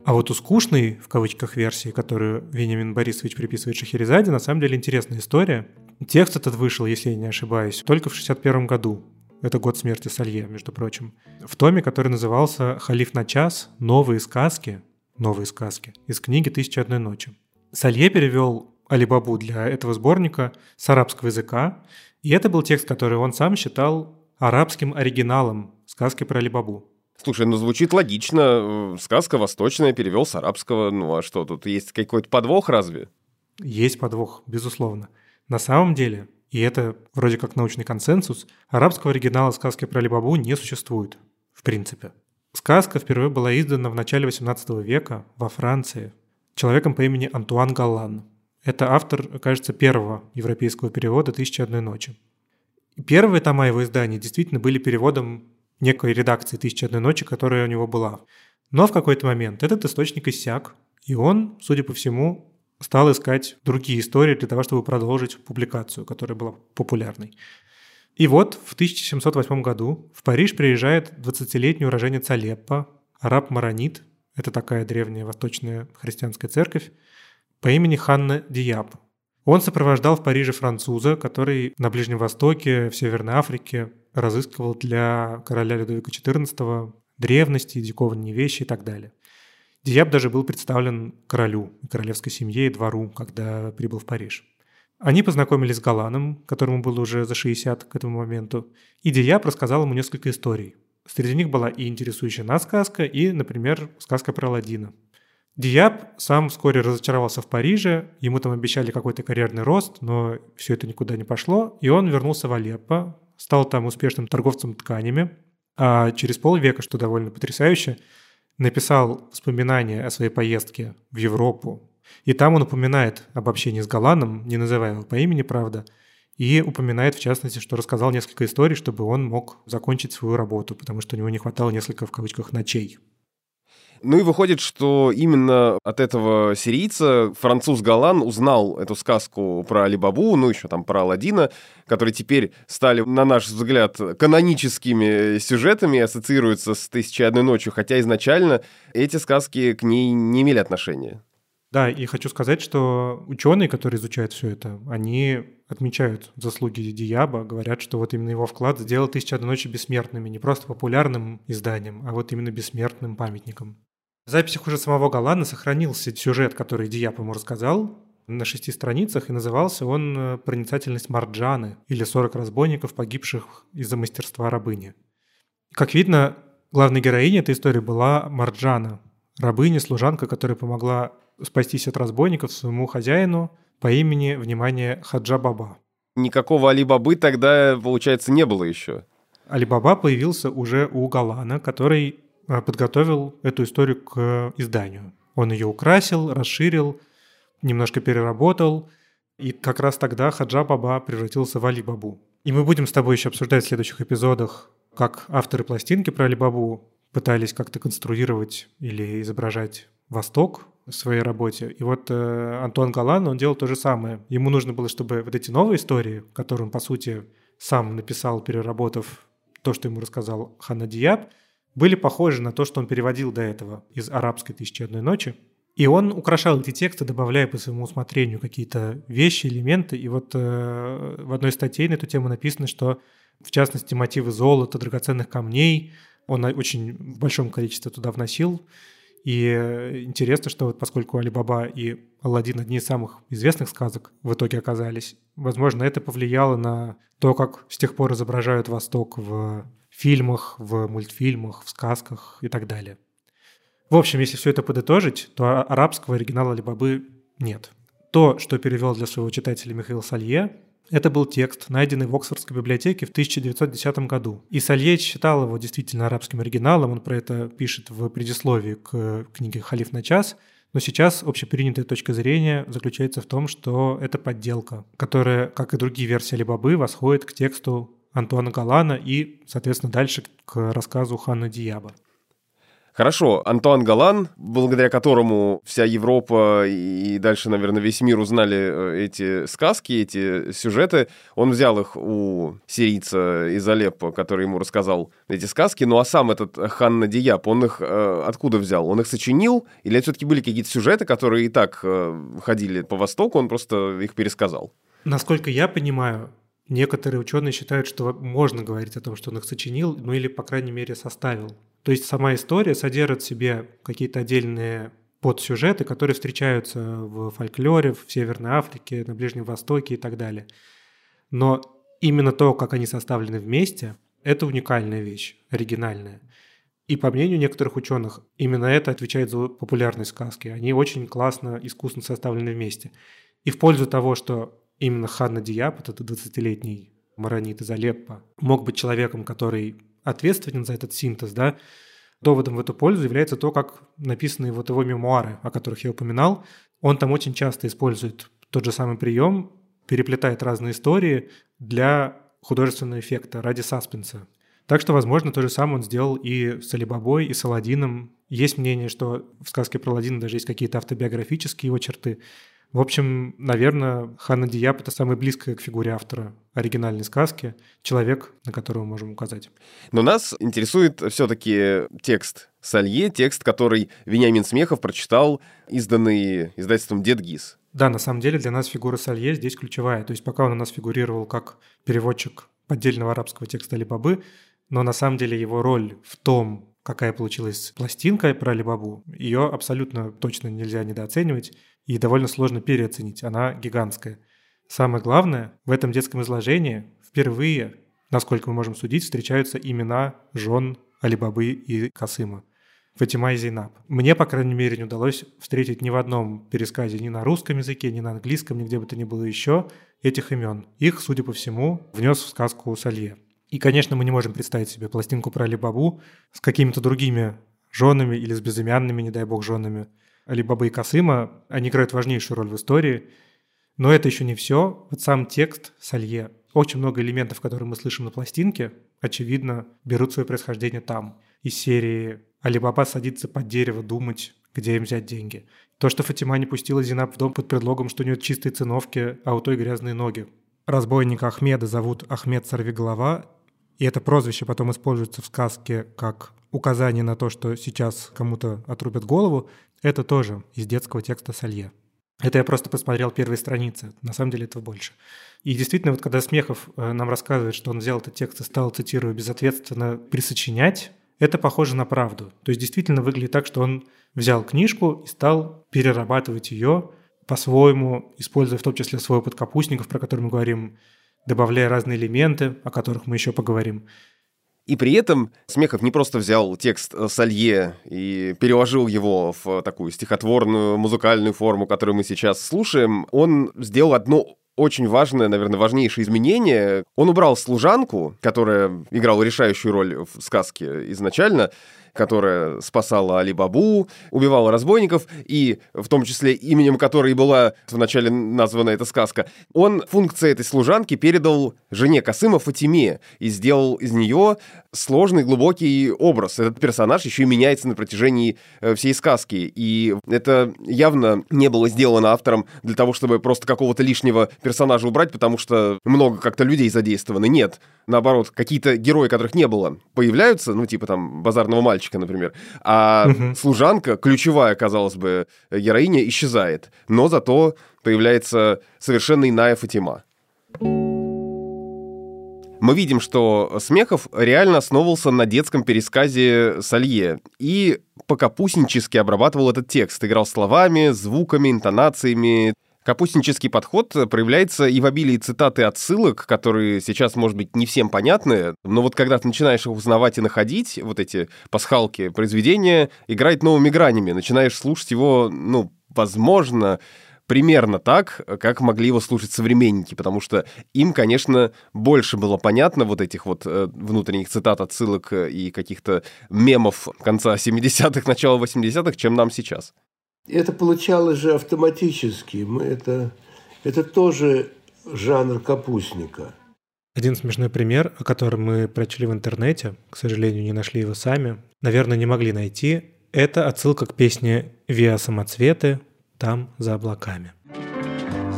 А вот у скучной, в кавычках, версии, которую Вениамин Борисович приписывает Шахерезаде, на самом деле интересная история. Текст этот вышел, если я не ошибаюсь, только в 61 году. Это год смерти Салье, между прочим. В томе, который назывался «Халиф на час. Новые сказки». Новые сказки. Из книги «Тысяча одной ночи». Салье перевел Алибабу для этого сборника с арабского языка, и это был текст, который он сам считал арабским оригиналом сказки про Алибабу. Слушай, ну звучит логично. Сказка восточная, перевел с арабского. Ну а что, тут есть какой-то подвох разве? Есть подвох, безусловно. На самом деле, и это вроде как научный консенсус, арабского оригинала сказки про Алибабу не существует, в принципе. Сказка впервые была издана в начале XVIII века во Франции человеком по имени Антуан Галлан. Это автор, кажется, первого европейского перевода «Тысяча одной ночи». Первые тома его издания действительно были переводом некой редакции «Тысячи одной ночи», которая у него была. Но в какой-то момент этот источник иссяк, и он, судя по всему, стал искать другие истории для того, чтобы продолжить публикацию, которая была популярной. И вот в 1708 году в Париж приезжает 20-летний уроженец Алеппо, араб Маронит, это такая древняя восточная христианская церковь, по имени Ханна Дияб. Он сопровождал в Париже француза, который на Ближнем Востоке, в Северной Африке разыскивал для короля Людовика XIV древности, диковинные вещи и так далее. Диаб даже был представлен королю, королевской семье и двору, когда прибыл в Париж. Они познакомились с Галаном, которому было уже за 60 к этому моменту, и Диаб рассказал ему несколько историй. Среди них была и интересующая нас сказка, и, например, сказка про Аладдина. Диаб сам вскоре разочаровался в Париже, ему там обещали какой-то карьерный рост, но все это никуда не пошло, и он вернулся в Алеппо, стал там успешным торговцем тканями, а через полвека, что довольно потрясающе, написал воспоминания о своей поездке в Европу. И там он упоминает об общении с Галаном, не называя его по имени, правда, и упоминает, в частности, что рассказал несколько историй, чтобы он мог закончить свою работу, потому что у него не хватало несколько, в кавычках, ночей. Ну и выходит, что именно от этого сирийца француз Галан узнал эту сказку про Алибабу, ну еще там про Аладдина, которые теперь стали, на наш взгляд, каноническими сюжетами, ассоциируются с «Тысячей одной ночью», хотя изначально эти сказки к ней не имели отношения. Да, и хочу сказать, что ученые, которые изучают все это, они отмечают заслуги Диаба, говорят, что вот именно его вклад сделал «Тысяча одной ночи» бессмертными, не просто популярным изданием, а вот именно бессмертным памятником. В записях уже самого Галана сохранился сюжет, который Диап ему рассказал, на шести страницах, и назывался он э, «Проницательность Марджаны» или «40 разбойников, погибших из-за мастерства рабыни». Как видно, главной героиней этой истории была Марджана, рабыня-служанка, которая помогла спастись от разбойников своему хозяину по имени, внимание, Хаджа Баба. Никакого Али-Бабы тогда, получается, не было еще. Али-Баба появился уже у Галана, который а, подготовил эту историю к изданию. Он ее украсил, расширил, немножко переработал, и как раз тогда Хаджа Баба превратился в Али Бабу. И мы будем с тобой еще обсуждать в следующих эпизодах, как авторы пластинки про Али Бабу пытались как-то конструировать или изображать Восток в своей работе. И вот э, Антуан Галан, он делал то же самое. Ему нужно было, чтобы вот эти новые истории, которые он, по сути, сам написал, переработав то, что ему рассказал Хана Дияб, были похожи на то, что он переводил до этого из арабской «Тысячи одной ночи». И он украшал эти тексты, добавляя по своему усмотрению какие-то вещи, элементы. И вот э, в одной статье на эту тему написано, что в частности мотивы золота, драгоценных камней он очень в большом количестве туда вносил. И интересно, что вот поскольку Алибаба и Алладин одни из самых известных сказок в итоге оказались, возможно, это повлияло на то, как с тех пор изображают Восток в фильмах, в мультфильмах, в сказках и так далее. В общем, если все это подытожить, то арабского оригинала Алибабы нет. То, что перевел для своего читателя Михаил Салье, это был текст, найденный в Оксфордской библиотеке в 1910 году. И Салье считал его действительно арабским оригиналом, он про это пишет в предисловии к книге «Халиф на час», но сейчас общепринятая точка зрения заключается в том, что это подделка, которая, как и другие версии Алибабы, восходит к тексту Антуана Галана и, соответственно, дальше к рассказу Ханна Диаба. Хорошо, Антуан Галан, благодаря которому вся Европа и дальше, наверное, весь мир узнали э, эти сказки, эти сюжеты, он взял их у сирийца из Алеппо, который ему рассказал эти сказки, ну а сам этот Ханна Дияб, он их э, откуда взял? Он их сочинил? Или это все-таки были какие-то сюжеты, которые и так э, ходили по Востоку, он просто их пересказал? Насколько я понимаю, некоторые ученые считают, что можно говорить о том, что он их сочинил, ну или, по крайней мере, составил. То есть сама история содержит в себе какие-то отдельные подсюжеты, которые встречаются в фольклоре, в Северной Африке, на Ближнем Востоке и так далее. Но именно то, как они составлены вместе, это уникальная вещь, оригинальная. И по мнению некоторых ученых, именно это отвечает за популярность сказки. Они очень классно, искусно составлены вместе. И в пользу того, что именно Ханна Дияб, этот 20-летний маронит из Алеппо, мог быть человеком, который ответственен за этот синтез, да, доводом в эту пользу является то, как написаны вот его мемуары, о которых я упоминал. Он там очень часто использует тот же самый прием, переплетает разные истории для художественного эффекта, ради саспенса. Так что, возможно, то же самое он сделал и с Алибабой, и с Аладдином. Есть мнение, что в сказке про Аладдина даже есть какие-то автобиографические его черты. В общем, наверное, Ханна Дияб — это самое близкое к фигуре автора оригинальной сказки, человек, на которого мы можем указать. Но нас интересует все-таки текст Салье, текст, который Вениамин Смехов прочитал, изданный издательством «Дед Гиз». Да, на самом деле для нас фигура Салье здесь ключевая. То есть пока он у нас фигурировал как переводчик поддельного арабского текста Алибабы, но на самом деле его роль в том, какая получилась пластинка про Алибабу, ее абсолютно точно нельзя недооценивать и довольно сложно переоценить. Она гигантская. Самое главное, в этом детском изложении впервые, насколько мы можем судить, встречаются имена жен Алибабы и Касыма. Фатима и Зейнаб. Мне, по крайней мере, не удалось встретить ни в одном пересказе ни на русском языке, ни на английском, нигде бы то ни было еще этих имен. Их, судя по всему, внес в сказку Салье. И, конечно, мы не можем представить себе пластинку про Алибабу с какими-то другими женами или с безымянными, не дай бог, женами. Алибаба и Касыма, они играют важнейшую роль в истории. Но это еще не все. Вот сам текст Салье. Очень много элементов, которые мы слышим на пластинке, очевидно, берут свое происхождение там. Из серии «Алибаба садится под дерево думать, где им взять деньги». То, что Фатима не пустила Зинаб в дом под предлогом, что у нее чистые циновки, а у той грязные ноги. Разбойника Ахмеда зовут Ахмед Сорвиголова, и это прозвище потом используется в сказке как указание на то, что сейчас кому-то отрубят голову, это тоже из детского текста Салье. Это я просто посмотрел первые страницы. На самом деле этого больше. И действительно, вот когда Смехов э, нам рассказывает, что он взял этот текст и стал, цитирую, безответственно присочинять, это похоже на правду. То есть действительно выглядит так, что он взял книжку и стал перерабатывать ее по-своему, используя в том числе свой опыт капустников, про который мы говорим, добавляя разные элементы, о которых мы еще поговорим. И при этом Смехов не просто взял текст э, Салье и переложил его в такую стихотворную музыкальную форму, которую мы сейчас слушаем, он сделал одно очень важное, наверное, важнейшее изменение. Он убрал служанку, которая играла решающую роль в сказке изначально, которая спасала Али-Бабу, убивала разбойников, и в том числе именем которой была вначале названа эта сказка, он функции этой служанки передал жене Касыма Фатиме и сделал из нее сложный, глубокий образ. Этот персонаж еще и меняется на протяжении э, всей сказки. И это явно не было сделано автором для того, чтобы просто какого-то лишнего персонажа убрать, потому что много как-то людей задействованы. Нет. Наоборот, какие-то герои, которых не было, появляются, ну, типа там базарного мальчика, например, а угу. служанка, ключевая, казалось бы, героиня, исчезает. Но зато появляется совершенно иная Фатима мы видим, что Смехов реально основывался на детском пересказе Салье и покапустнически обрабатывал этот текст, играл словами, звуками, интонациями. Капустнический подход проявляется и в обилии цитаты отсылок, которые сейчас, может быть, не всем понятны, но вот когда ты начинаешь их узнавать и находить, вот эти пасхалки произведения, играет новыми гранями, начинаешь слушать его, ну, возможно, примерно так, как могли его слушать современники, потому что им, конечно, больше было понятно вот этих вот э, внутренних цитат, отсылок э, и каких-то мемов конца 70-х, начала 80-х, чем нам сейчас. Это получалось же автоматически. Мы это, это тоже жанр капустника. Один смешной пример, о котором мы прочли в интернете, к сожалению, не нашли его сами, наверное, не могли найти, это отсылка к песне «Виа самоцветы» «Там, за облаками».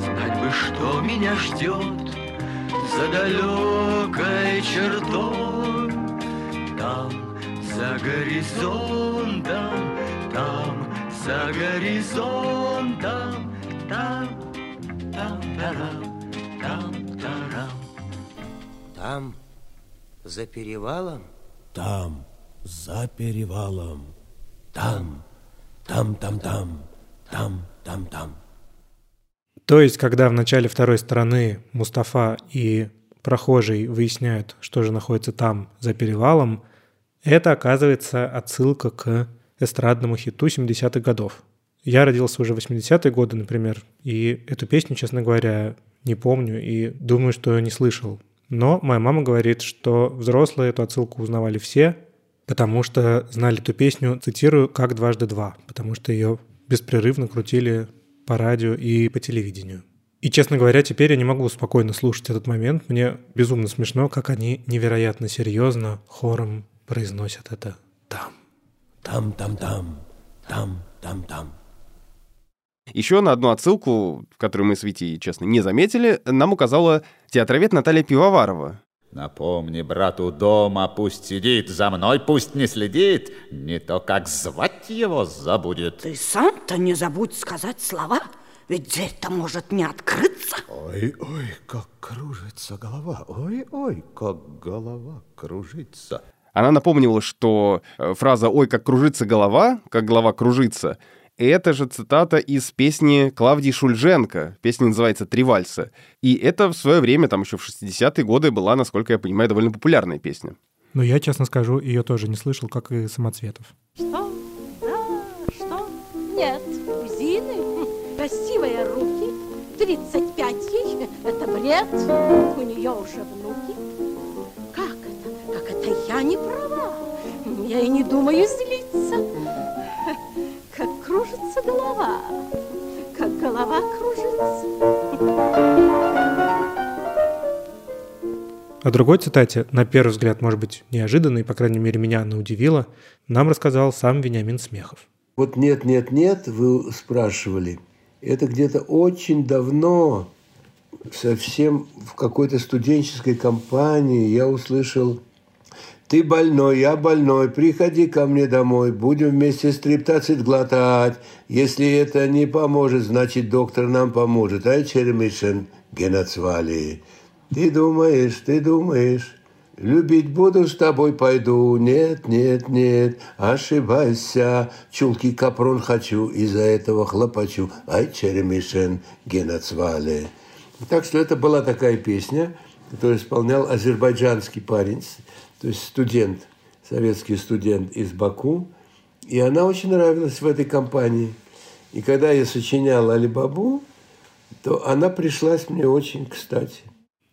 Знать бы, что меня ждет за далекой чертой, Там, за горизонтом, там, за горизонтом, там, там, тарам, там, тарам. Там, за перевалом? Там, за перевалом. Там, там, там, там, там, там, там. То есть, когда в начале второй стороны Мустафа и прохожий выясняют, что же находится там, за перевалом, это оказывается отсылка к эстрадному хиту 70-х годов. Я родился уже в 80-е годы, например, и эту песню, честно говоря, не помню и думаю, что не слышал. Но моя мама говорит, что взрослые эту отсылку узнавали все, потому что знали эту песню, цитирую, как дважды два, потому что ее беспрерывно крутили по радио и по телевидению. И, честно говоря, теперь я не могу спокойно слушать этот момент. Мне безумно смешно, как они невероятно серьезно хором произносят это там. Там, там, там, там, там, там. Еще на одну отсылку, которую мы с Витей, честно, не заметили, нам указала театровед Наталья Пивоварова. Напомни брату дома, пусть сидит, за мной пусть не следит, не то как звать его забудет. Ты сам-то не забудь сказать слова, ведь дверь-то может не открыться. Ой, ой, как кружится голова, ой, ой, как голова кружится. Она напомнила, что э, фраза «Ой, как кружится голова», как голова кружится, это же цитата из песни Клавдии Шульженко. Песня называется «Три вальса». И это в свое время, там еще в 60-е годы, была, насколько я понимаю, довольно популярная песня. Но я, честно скажу, ее тоже не слышал, как и самоцветов. Что? Да, что? Нет, у Зины хм, красивые руки, 35 ей, это бред, у нее уже внуки. Как это? Как это я не права? Я и не думаю злиться. Кружится голова, как голова кружится. О другой цитате, на первый взгляд, может быть, неожиданной, по крайней мере, меня она удивила, нам рассказал сам Вениамин Смехов. Вот нет, нет, нет, вы спрашивали. Это где-то очень давно, совсем в какой-то студенческой компании я услышал ты больной, я больной, приходи ко мне домой, будем вместе стриптоцит глотать. Если это не поможет, значит доктор нам поможет. Ай, черемишен, геноцвали. Ты думаешь, ты думаешь, любить буду, с тобой пойду. Нет, нет, нет, ошибайся. Чулки капрон хочу, из-за этого хлопочу. Ай, черемишен, геноцвали. Так что это была такая песня, которую исполнял азербайджанский парень – то есть студент, советский студент из Баку, и она очень нравилась в этой компании. И когда я сочинял Алибабу, то она пришлась мне очень кстати.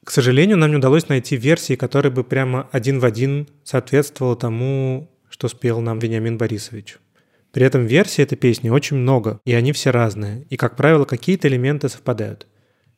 К сожалению, нам не удалось найти версии, которая бы прямо один в один соответствовала тому, что спел нам Вениамин Борисович. При этом версий этой песни очень много, и они все разные, и, как правило, какие-то элементы совпадают.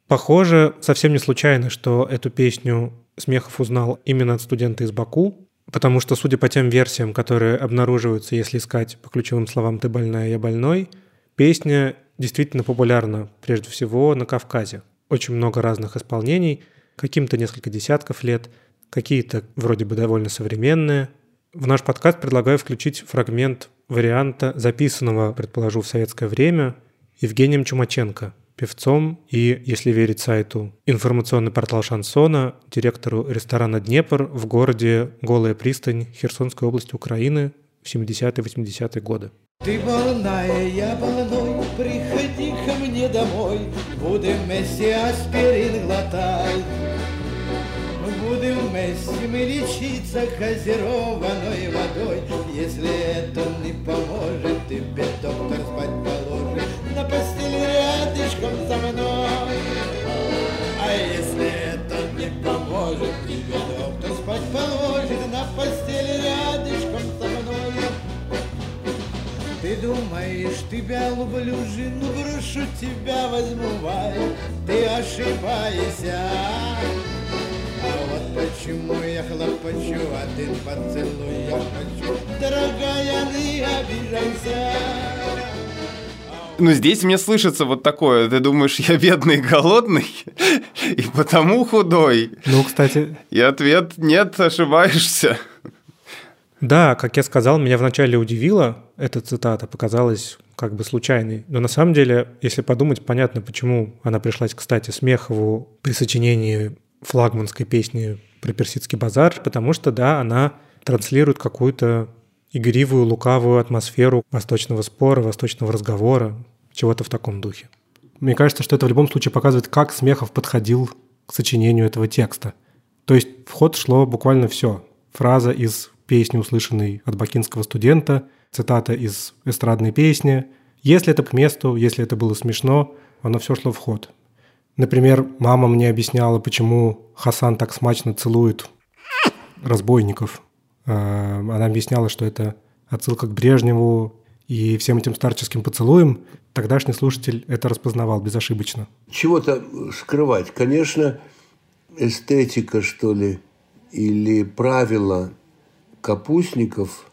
Похоже, совсем не случайно, что эту песню Смехов узнал именно от студента из Баку, потому что, судя по тем версиям, которые обнаруживаются, если искать по ключевым словам «ты больная, я больной», песня действительно популярна, прежде всего, на Кавказе. Очень много разных исполнений, каким-то несколько десятков лет, какие-то вроде бы довольно современные. В наш подкаст предлагаю включить фрагмент варианта, записанного, предположу, в советское время, Евгением Чумаченко – певцом и, если верить сайту, информационный портал Шансона, директору ресторана «Днепр» в городе Голая пристань Херсонской области Украины в 70-80-е годы. Ты больная, я больной, приходи ко мне домой, будем вместе аспирин глотать. Будем вместе мы лечиться газированной водой, если это не поможет, тебе доктор спать положит думаешь, тебя люблю, жену брошу, тебя возьму, вай, ты ошибаешься. А вот почему я хлопочу, один поцелуй я хочу. Дорогая, не обижайся. Ну, здесь мне слышится вот такое. Ты думаешь, я бедный и голодный, и потому худой? Ну, кстати... И ответ – нет, ошибаешься. Да, как я сказал, меня вначале удивила эта цитата, показалась как бы случайной. Но на самом деле, если подумать, понятно, почему она пришлась, кстати, Смехову при сочинении флагманской песни про персидский базар, потому что, да, она транслирует какую-то игривую, лукавую атмосферу восточного спора, восточного разговора, чего-то в таком духе. Мне кажется, что это в любом случае показывает, как Смехов подходил к сочинению этого текста. То есть в ход шло буквально все. Фраза из песни, услышанной от бакинского студента, цитата из эстрадной песни. Если это к месту, если это было смешно, оно все шло в ход. Например, мама мне объясняла, почему Хасан так смачно целует разбойников. Э, она объясняла, что это отсылка к Брежневу и всем этим старческим поцелуем. Тогдашний слушатель это распознавал безошибочно. Чего-то скрывать. Конечно, эстетика, что ли, или правила капустников,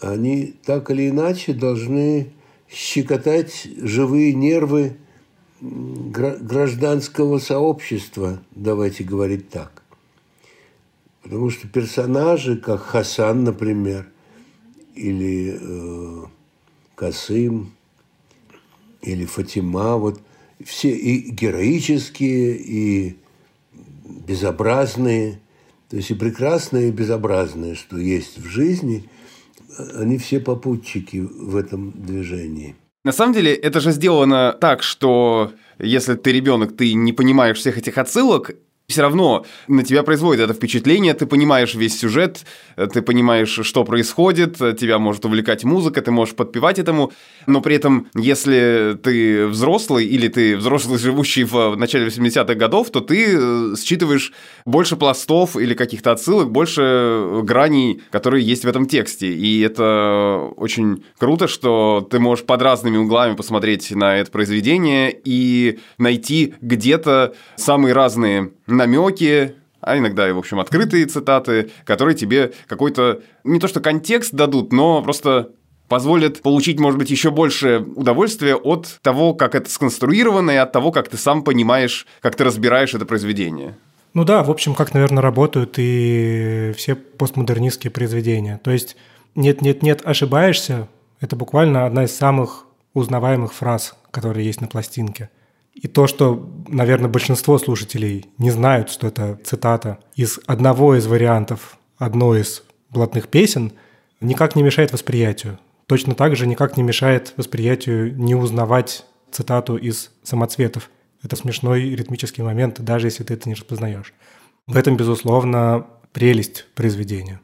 они так или иначе должны щекотать живые нервы гражданского сообщества, давайте говорить так. Потому что персонажи, как Хасан, например, или э, Касым, или Фатима, вот все и героические, и безобразные, то есть и прекрасные, и безобразные, что есть в жизни, они все попутчики в этом движении. На самом деле, это же сделано так, что если ты ребенок, ты не понимаешь всех этих отсылок, все равно на тебя производит это впечатление, ты понимаешь весь сюжет, ты понимаешь, что происходит, тебя может увлекать музыка, ты можешь подпевать этому, но при этом, если ты взрослый или ты взрослый, живущий в начале 80-х годов, то ты э, считываешь больше пластов или каких-то отсылок, больше граней, которые есть в этом тексте. И это очень круто, что ты можешь под разными углами посмотреть на это произведение и найти где-то самые разные намеки, а иногда и, в общем, открытые цитаты, которые тебе какой-то, не то что контекст дадут, но просто позволят получить, может быть, еще больше удовольствия от того, как это сконструировано, и от того, как ты сам понимаешь, как ты разбираешь это произведение. Ну да, в общем, как, наверное, работают и все постмодернистские произведения. То есть «нет-нет-нет, ошибаешься» — это буквально одна из самых узнаваемых фраз, которые есть на пластинке. И то, что, наверное, большинство слушателей не знают, что это цитата из одного из вариантов одной из блатных песен, никак не мешает восприятию. Точно так же никак не мешает восприятию не узнавать цитату из «Самоцветов». Это смешной ритмический момент, даже если ты это не распознаешь. В этом, безусловно, прелесть произведения.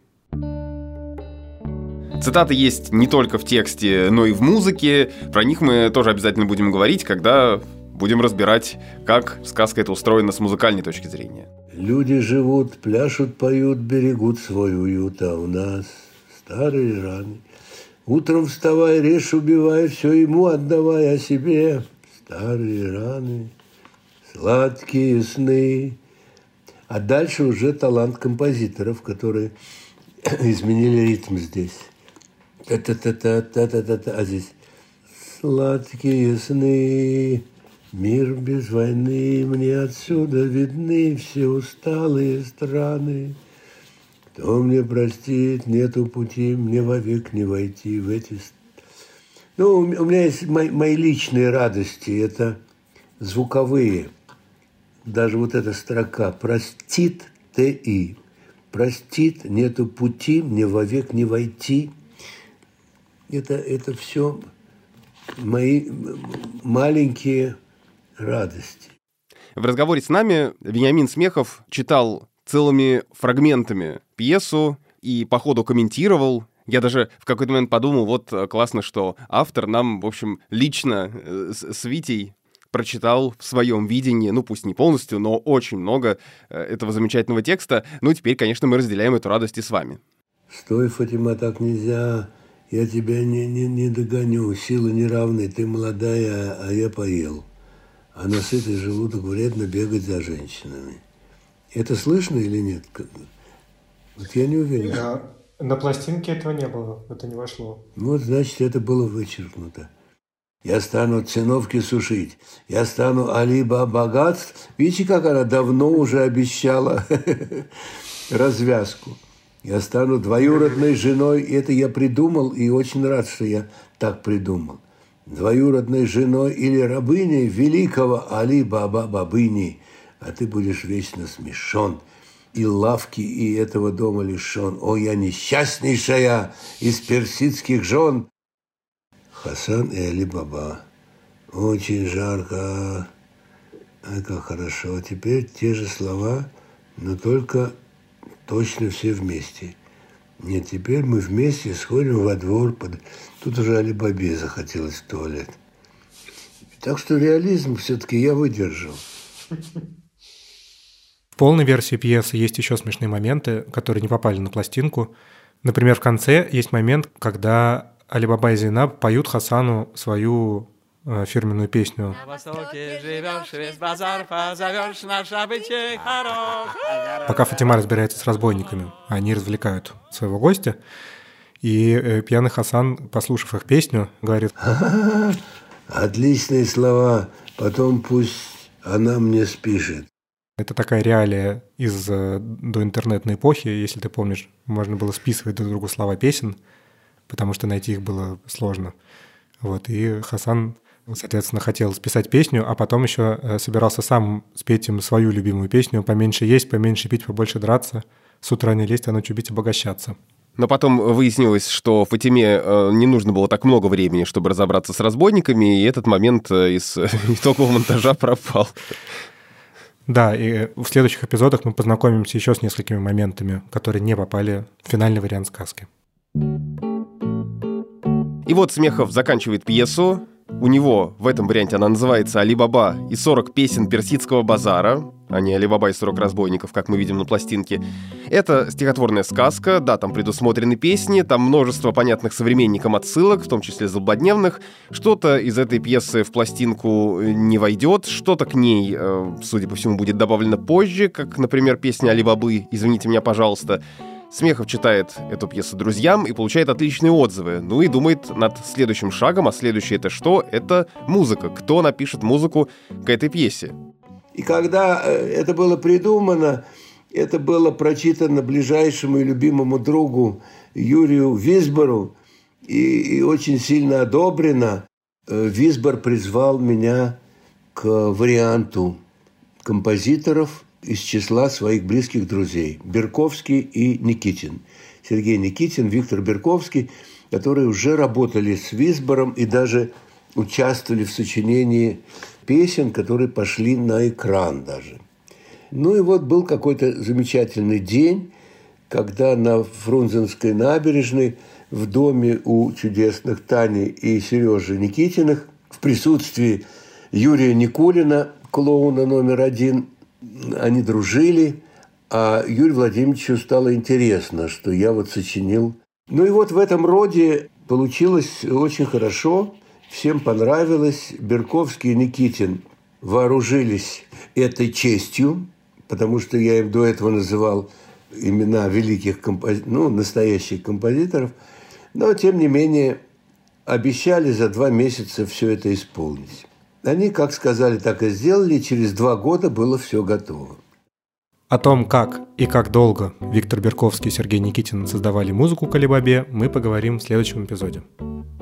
Цитаты есть не только в тексте, но и в музыке. Про них мы тоже обязательно будем говорить, когда будем разбирать, как сказка эта устроена с музыкальной точки зрения. Люди живут, пляшут, поют, берегут свой уют, а у нас старые раны. Утром вставай, режь, убивай, все ему отдавай о себе. Старые раны, сладкие сны. А дальше уже талант композиторов, которые изменили ритм здесь. Та-та-та-та-та-та-та, а здесь сладкие сны. Мир без войны, мне отсюда видны все усталые страны. Кто мне простит, нету пути, мне вовек не войти в эти... Ну, у меня есть мои, мои личные радости, это звуковые. Даже вот эта строка «Простит Т.И.» «Простит, нету пути, мне вовек не войти». Это, это все мои маленькие радости. В разговоре с нами Вениамин Смехов читал целыми фрагментами пьесу и по ходу комментировал. Я даже в какой-то момент подумал, вот э, классно, что автор нам, в общем, лично э, с Витей прочитал в своем видении, ну пусть не полностью, но очень много э, этого замечательного текста. Ну теперь, конечно, мы разделяем эту радость и с вами. Стой, Фатима, так нельзя. Я тебя не, не, не догоню. Силы неравны. Ты молодая, а я поел. А на сытый желудок вредно бегать за женщинами. Это слышно или нет? Вот я не уверен. Да. На пластинке этого не было, это не вошло. Вот, значит, это было вычеркнуто. Я стану циновки сушить. Я стану Алиба богатств. Видите, как она давно уже обещала развязку. Я стану двоюродной женой. Это я придумал и очень рад, что я так придумал. Двоюродной женой или рабыней великого Али Баба Бабыни. А ты будешь вечно смешон и лавки, и этого дома лишен. О, я несчастнейшая из персидских жен. Хасан и Али Баба. Очень жарко. Ай, как хорошо. Теперь те же слова, но только точно все вместе. Нет, теперь мы вместе сходим во двор. Под... Тут уже Али Бабе захотелось в туалет. Так что реализм все-таки я выдержал. В полной версии пьесы есть еще смешные моменты, которые не попали на пластинку. Например, в конце есть момент, когда Алибаба и Зейнаб поют Хасану свою э, фирменную песню. Пока Фатима разбирается с разбойниками, они развлекают своего гостя. И э, пьяный Хасан, послушав их песню, говорит... Отличные слова, потом пусть она мне спишет. Это такая реалия из э, доинтернетной эпохи. Если ты помнишь, можно было списывать друг другу слова песен, потому что найти их было сложно. Вот, и Хасан, соответственно, хотел списать песню, а потом еще э, собирался сам спеть им свою любимую песню «Поменьше есть, поменьше пить, побольше драться, с утра не лезть, а ночью бить, обогащаться». Но потом выяснилось, что Фатиме э, не нужно было так много времени, чтобы разобраться с разбойниками, и этот момент из итогового монтажа пропал. Да, и в следующих эпизодах мы познакомимся еще с несколькими моментами, которые не попали в финальный вариант сказки. И вот Смехов заканчивает пьесу. У него в этом варианте она называется «Али Баба и 40 песен персидского базара», а не «Али Баба и 40 разбойников», как мы видим на пластинке. Это стихотворная сказка, да, там предусмотрены песни, там множество понятных современникам отсылок, в том числе злободневных. Что-то из этой пьесы в пластинку не войдет, что-то к ней, э, судя по всему, будет добавлено позже, как, например, песня «Али Бабы», «Извините меня, пожалуйста». Смехов читает эту пьесу друзьям и получает отличные отзывы. Ну и думает над следующим шагом, а следующее это что? Это музыка. Кто напишет музыку к этой пьесе? И когда э, это было придумано, это было прочитано ближайшему и любимому другу Юрию Висбору и, и очень сильно одобрено. Э, Висбор призвал меня к варианту композиторов из числа своих близких друзей – Берковский и Никитин. Сергей Никитин, Виктор Берковский, которые уже работали с Висбором и даже участвовали в сочинении песен, которые пошли на экран даже. Ну и вот был какой-то замечательный день, когда на Фрунзенской набережной в доме у чудесных Тани и Сережи Никитиных в присутствии Юрия Никулина, клоуна номер один, они дружили, а Юрию Владимировичу стало интересно, что я вот сочинил. Ну и вот в этом роде получилось очень хорошо, всем понравилось. Берковский и Никитин вооружились этой честью, потому что я им до этого называл имена великих композиторов, ну, настоящих композиторов, но, тем не менее, обещали за два месяца все это исполнить. Они, как сказали, так и сделали, и через два года было все готово. О том, как и как долго Виктор Берковский и Сергей Никитин создавали музыку к Алибабе, мы поговорим в следующем эпизоде.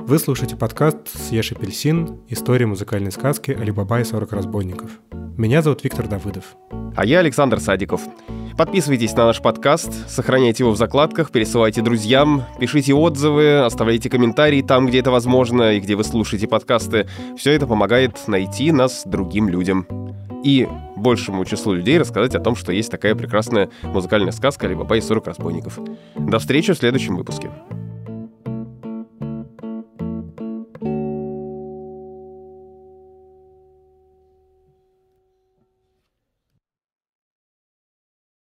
Вы слушаете подкаст «Съешь апельсин. История музыкальной сказки Алибаба и 40 разбойников». Меня зовут Виктор Давыдов. А я Александр Садиков. Подписывайтесь на наш подкаст, сохраняйте его в закладках, пересылайте друзьям, пишите отзывы, оставляйте комментарии там, где это возможно, и где вы слушаете подкасты. Все это помогает найти нас другим людям. И большему числу людей рассказать о том, что есть такая прекрасная музыкальная сказка «Алибаба и 40 разбойников». До встречи в следующем выпуске.